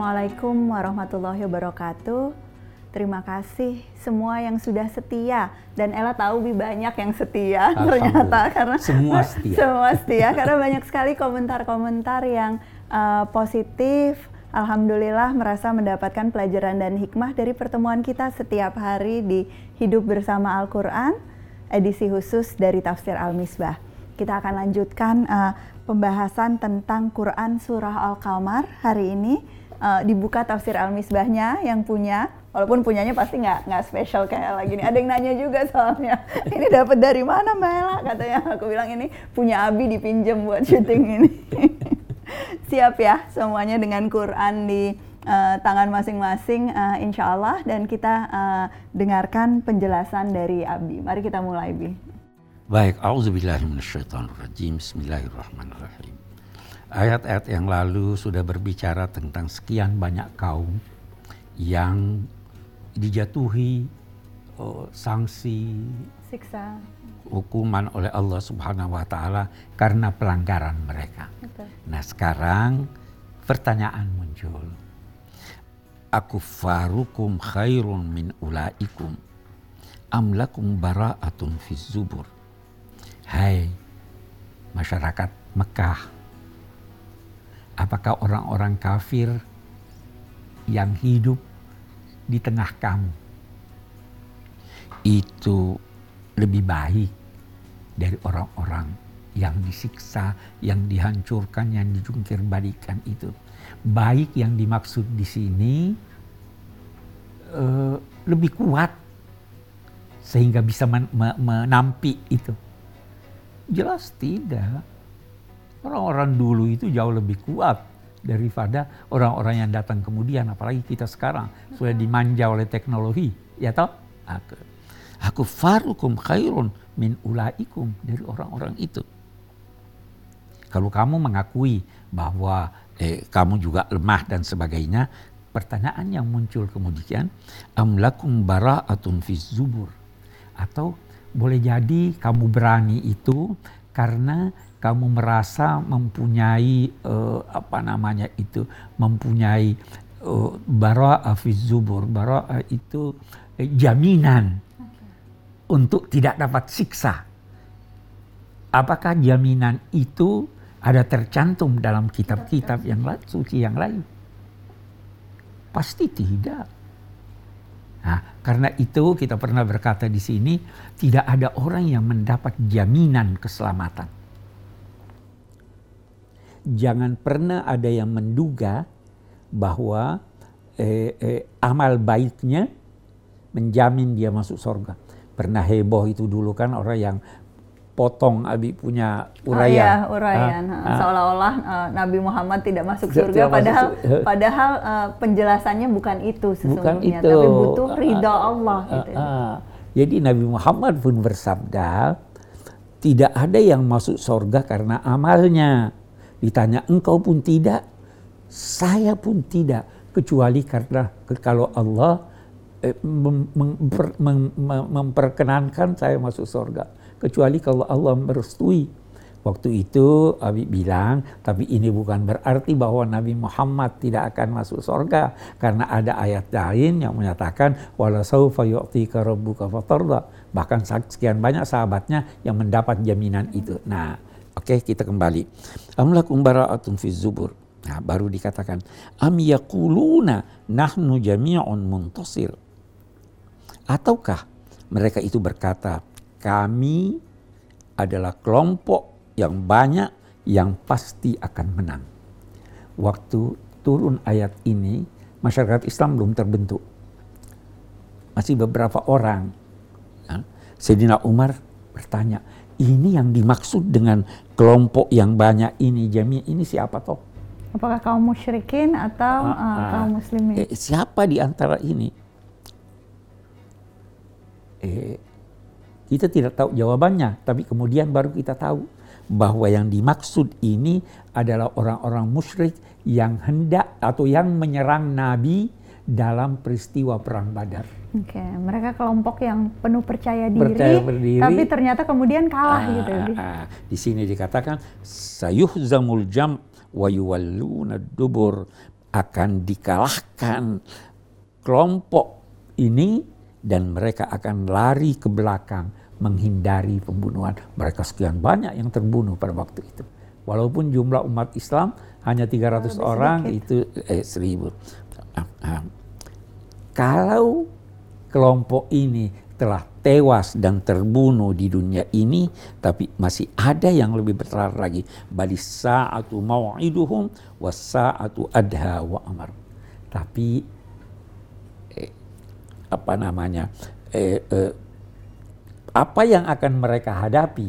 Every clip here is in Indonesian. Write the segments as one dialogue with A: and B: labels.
A: Assalamualaikum warahmatullahi wabarakatuh. Terima kasih semua yang sudah setia dan Ella tahu lebih banyak yang setia ternyata karena
B: semua setia.
A: semua setia karena banyak sekali komentar-komentar yang uh, positif. Alhamdulillah merasa mendapatkan pelajaran dan hikmah dari pertemuan kita setiap hari di Hidup Bersama Al-Quran, edisi khusus dari Tafsir Al-Misbah. Kita akan lanjutkan uh, pembahasan tentang Quran Surah Al-Qamar hari ini. Uh, dibuka Tafsir Al-Misbahnya yang punya, walaupun punyanya pasti nggak nggak spesial kayak lagi nih. Ada yang nanya juga soalnya, ini dapat dari mana Mbak Ella? Katanya aku bilang ini punya Abi dipinjam buat syuting ini. siap ya semuanya dengan Quran di uh, tangan masing-masing uh, insya Allah dan kita uh, dengarkan penjelasan dari Abi. Mari kita mulai Bi.
B: Baik, auzubillahiminasyaitonirrajim. Bismillahirrahmanirrahim. Ayat-ayat yang lalu sudah berbicara tentang sekian banyak kaum yang dijatuhi oh, sanksi
A: siksa
B: hukuman oleh Allah Subhanahu wa taala karena pelanggaran mereka. Betul. Nah, sekarang pertanyaan muncul. Aku farukum khairun min ulaikum am lakum bara'atun fi zubur. Hai masyarakat Mekah. Apakah orang-orang kafir yang hidup di tengah kamu itu lebih baik dari orang-orang yang disiksa, yang dihancurkan, yang dijungkir balikan itu. Baik yang dimaksud di sini uh, lebih kuat sehingga bisa men menampi itu. Jelas tidak. Orang-orang dulu itu jauh lebih kuat daripada orang-orang yang datang kemudian, apalagi kita sekarang sudah dimanja oleh teknologi, ya toh? Aku farukum khairun min ulaikum dari orang-orang itu. Kalau kamu mengakui bahwa eh, kamu juga lemah dan sebagainya, pertanyaan yang muncul kemudian, amlakum bara'atun fi zubur. Atau boleh jadi kamu berani itu karena kamu merasa mempunyai uh, apa namanya itu mempunyai uh, bara'ah fi zubur. Bara'ah itu eh, jaminan untuk tidak dapat siksa. Apakah jaminan itu ada tercantum dalam kitab-kitab yang lain, suci yang lain? Pasti tidak. Nah, karena itu kita pernah berkata di sini tidak ada orang yang mendapat jaminan keselamatan. Jangan pernah ada yang menduga bahwa eh, eh, amal baiknya menjamin dia masuk surga pernah heboh itu dulu kan orang yang potong Abi punya uraian. Oh
A: iya, uraian. Ah, ah. Seolah-olah uh, Nabi Muhammad tidak masuk surga tidak padahal masuk, padahal uh, penjelasannya bukan itu sesungguhnya, bukan itu. tapi butuh ridha Allah uh, gitu. Uh,
B: jadi Nabi Muhammad pun bersabda, tidak ada yang masuk surga karena amalnya. Ditanya engkau pun tidak, saya pun tidak. Kecuali karena kalau Allah Eh, memperkenankan saya masuk surga. Kecuali kalau Allah merestui. Waktu itu Abi bilang tapi ini bukan berarti bahwa Nabi Muhammad tidak akan masuk surga. Karena ada ayat lain yang menyatakan wala saufa yu'tika rabbuka fatarda. Bahkan sekian banyak sahabatnya yang mendapat jaminan itu. Nah oke okay, kita kembali amlakum bara'atun fi zubur nah baru dikatakan am yaquluna nahnu jami'un muntasir Ataukah mereka itu berkata, kami adalah kelompok yang banyak yang pasti akan menang. Waktu turun ayat ini, masyarakat Islam belum terbentuk. Masih beberapa orang. Ya. Sayyidina Umar bertanya, ini yang dimaksud dengan kelompok yang banyak ini, jami ini siapa toh?
A: Apakah kaum musyrikin atau uh, uh, kaum muslimin?
B: Eh, siapa di antara ini? eh, kita tidak tahu jawabannya, tapi kemudian baru kita tahu bahwa yang dimaksud ini adalah orang-orang musyrik yang hendak atau yang menyerang Nabi dalam peristiwa perang Badar.
A: Oke, okay. mereka kelompok yang penuh percaya diri, percaya berdiri, tapi ternyata kemudian kalah ah, gitu.
B: Ah, di sini dikatakan sayuhzamul jam wa yuwalluna dubur akan dikalahkan kelompok ini dan mereka akan lari ke belakang menghindari pembunuhan. Mereka sekian banyak yang terbunuh pada waktu itu. Walaupun jumlah umat Islam hanya 300 oh, orang sedikit. itu eh, 1000. Kalau kelompok ini telah tewas dan terbunuh di dunia ini, tapi masih ada yang lebih besar lagi. Bali sa'atu maw'iduhum wa sa'atu adha wa amar. Tapi eh, apa namanya? Eh, eh, apa yang akan mereka hadapi?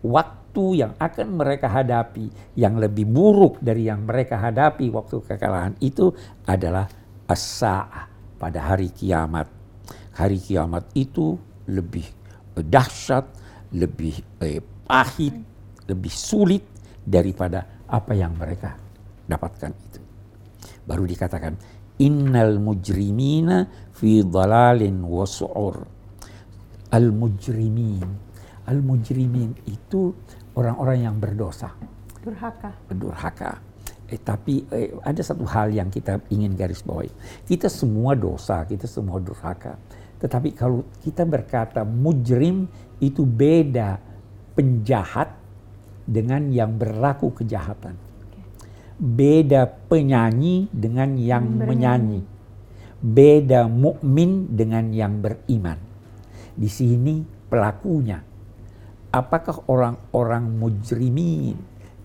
B: Waktu yang akan mereka hadapi yang lebih buruk dari yang mereka hadapi waktu kekalahan itu adalah as-sa'ah pada hari kiamat hari kiamat itu lebih dahsyat, lebih eh, pahit, lebih sulit daripada apa yang mereka dapatkan itu. Baru dikatakan innal mujrimina fi dhalalin wa su'ur. Al mujrimin. Al mujrimin itu orang-orang yang berdosa.
A: Durhaka.
B: Durhaka. Eh, tapi eh, ada satu hal yang kita ingin garis bawahi. Kita semua dosa, kita semua durhaka. Tetapi kalau kita berkata mujrim itu beda penjahat dengan yang berlaku kejahatan. Beda penyanyi dengan yang menyanyi. Beda mukmin dengan yang beriman. Di sini pelakunya. Apakah orang-orang mujrimin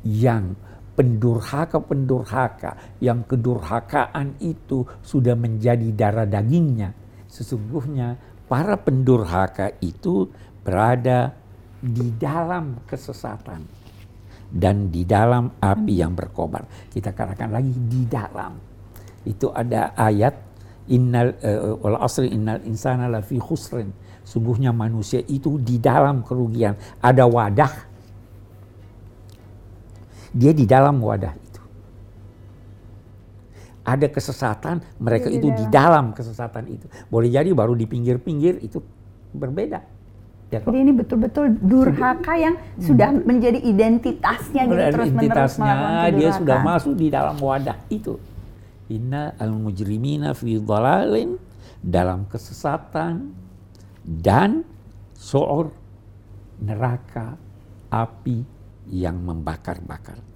B: yang pendurhaka-pendurhaka yang kedurhakaan itu sudah menjadi darah dagingnya Sesungguhnya para pendurhaka itu berada di dalam kesesatan dan di dalam api yang berkobar. Kita katakan lagi di dalam. Itu ada ayat innal uh, wal asri innal insana lafi khusrin. Sungguhnya manusia itu di dalam kerugian. Ada wadah. Dia di dalam wadah ada kesesatan, mereka itu di dalam kesesatan itu. Boleh jadi baru di pinggir-pinggir itu berbeda.
A: Ya, jadi ini betul-betul durhaka yang sudah menjadi identitasnya gitu terus menerus
B: dia sudah masuk di dalam wadah itu. Inna al-mujrimina fi dhalalin dalam kesesatan dan soor neraka api yang membakar-bakar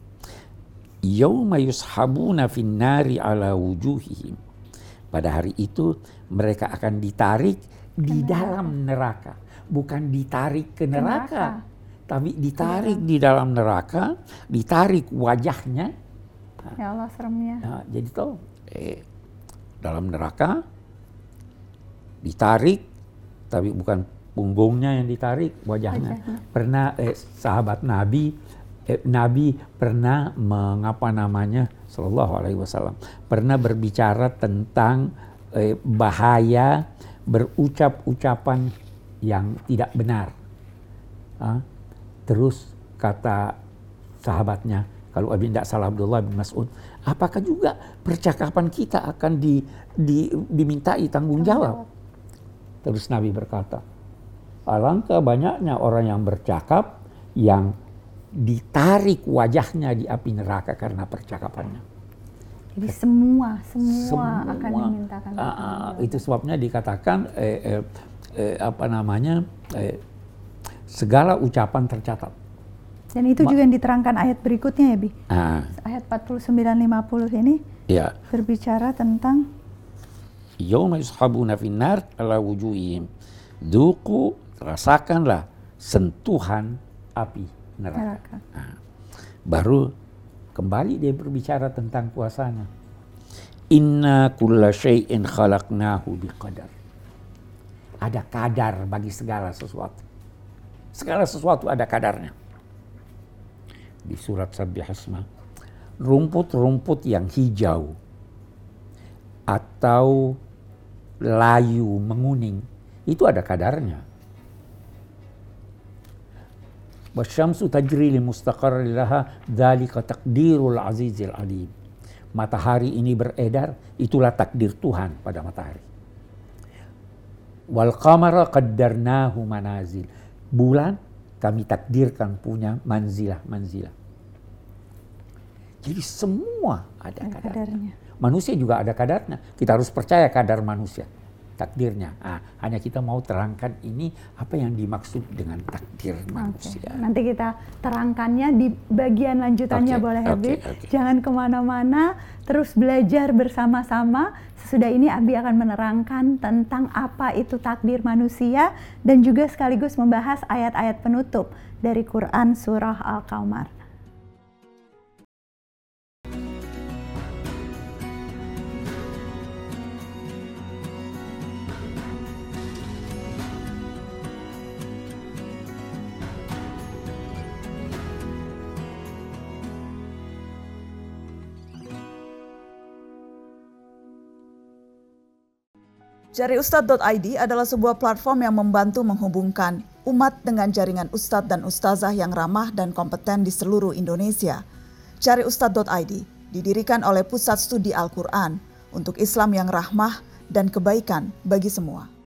B: yauma yushabuna finnari ala wujuhihim. Pada hari itu mereka akan ditarik di dalam neraka, bukan ditarik ke neraka, tapi ditarik di dalam neraka, ditarik wajahnya.
A: Ya Allah seremnya.
B: Nah, jadi tuh eh, dalam neraka ditarik, tapi bukan punggungnya yang ditarik, wajahnya. wajahnya. Pernah eh, sahabat Nabi eh, Nabi pernah mengapa namanya Shallallahu Alaihi Wasallam pernah berbicara tentang eh, bahaya berucap ucapan yang tidak benar. Ah, terus kata sahabatnya, kalau Abi tidak salah Abdullah bin Mas'ud, apakah juga percakapan kita akan di, di, dimintai tanggung jawab? Terus Nabi berkata, alangkah banyaknya orang yang bercakap yang ditarik wajahnya di api neraka karena percakapannya.
A: Jadi semua semua, semua akan dimintakan.
B: Uh, itu sebabnya dikatakan eh, eh, eh, apa namanya eh, segala ucapan tercatat.
A: Dan itu Ma juga yang diterangkan ayat berikutnya ya Bi. Uh, ayat 49-50 ini ya. berbicara tentang
B: Yawma yushabuna finnar ala wujuhihim. Duku rasakanlah sentuhan api neraka. neraka. Nah, baru kembali dia berbicara tentang puasanya. Inna kulla syai'in khalaqnahu biqadar. Ada kadar bagi segala sesuatu. Segala sesuatu ada kadarnya. Di surat Sabbih Hasma. Rumput-rumput yang hijau atau layu menguning itu ada kadarnya. Wasyamsu tajri li mustaqarri laha dzalika taqdirul azizil alim. Matahari ini beredar, itulah takdir Tuhan pada matahari. Wal qamara qaddarnahu manazil. Bulan kami takdirkan punya manzilah, manzilah. Jadi semua ada,
A: Ada
B: kadarnya.
A: kadarnya.
B: Manusia juga ada kadarnya. Kita harus percaya kadar manusia, takdirnya. Ah, hanya kita mau terangkan ini apa yang dimaksud dengan takdir
A: Oke,
B: manusia.
A: Nanti kita terangkannya di bagian lanjutannya
B: Oke,
A: boleh Abi.
B: oke.
A: Jangan ke mana-mana, terus belajar bersama-sama. Sesudah ini Abi akan menerangkan tentang apa itu takdir manusia dan juga sekaligus membahas ayat-ayat penutup dari Quran Surah Al-Qamar.
C: Cariustad.id adalah sebuah platform yang membantu menghubungkan umat dengan jaringan ustadz dan ustazah yang ramah dan kompeten di seluruh Indonesia. Cariustad.id didirikan oleh Pusat Studi Al-Quran untuk Islam yang rahmah dan kebaikan bagi semua.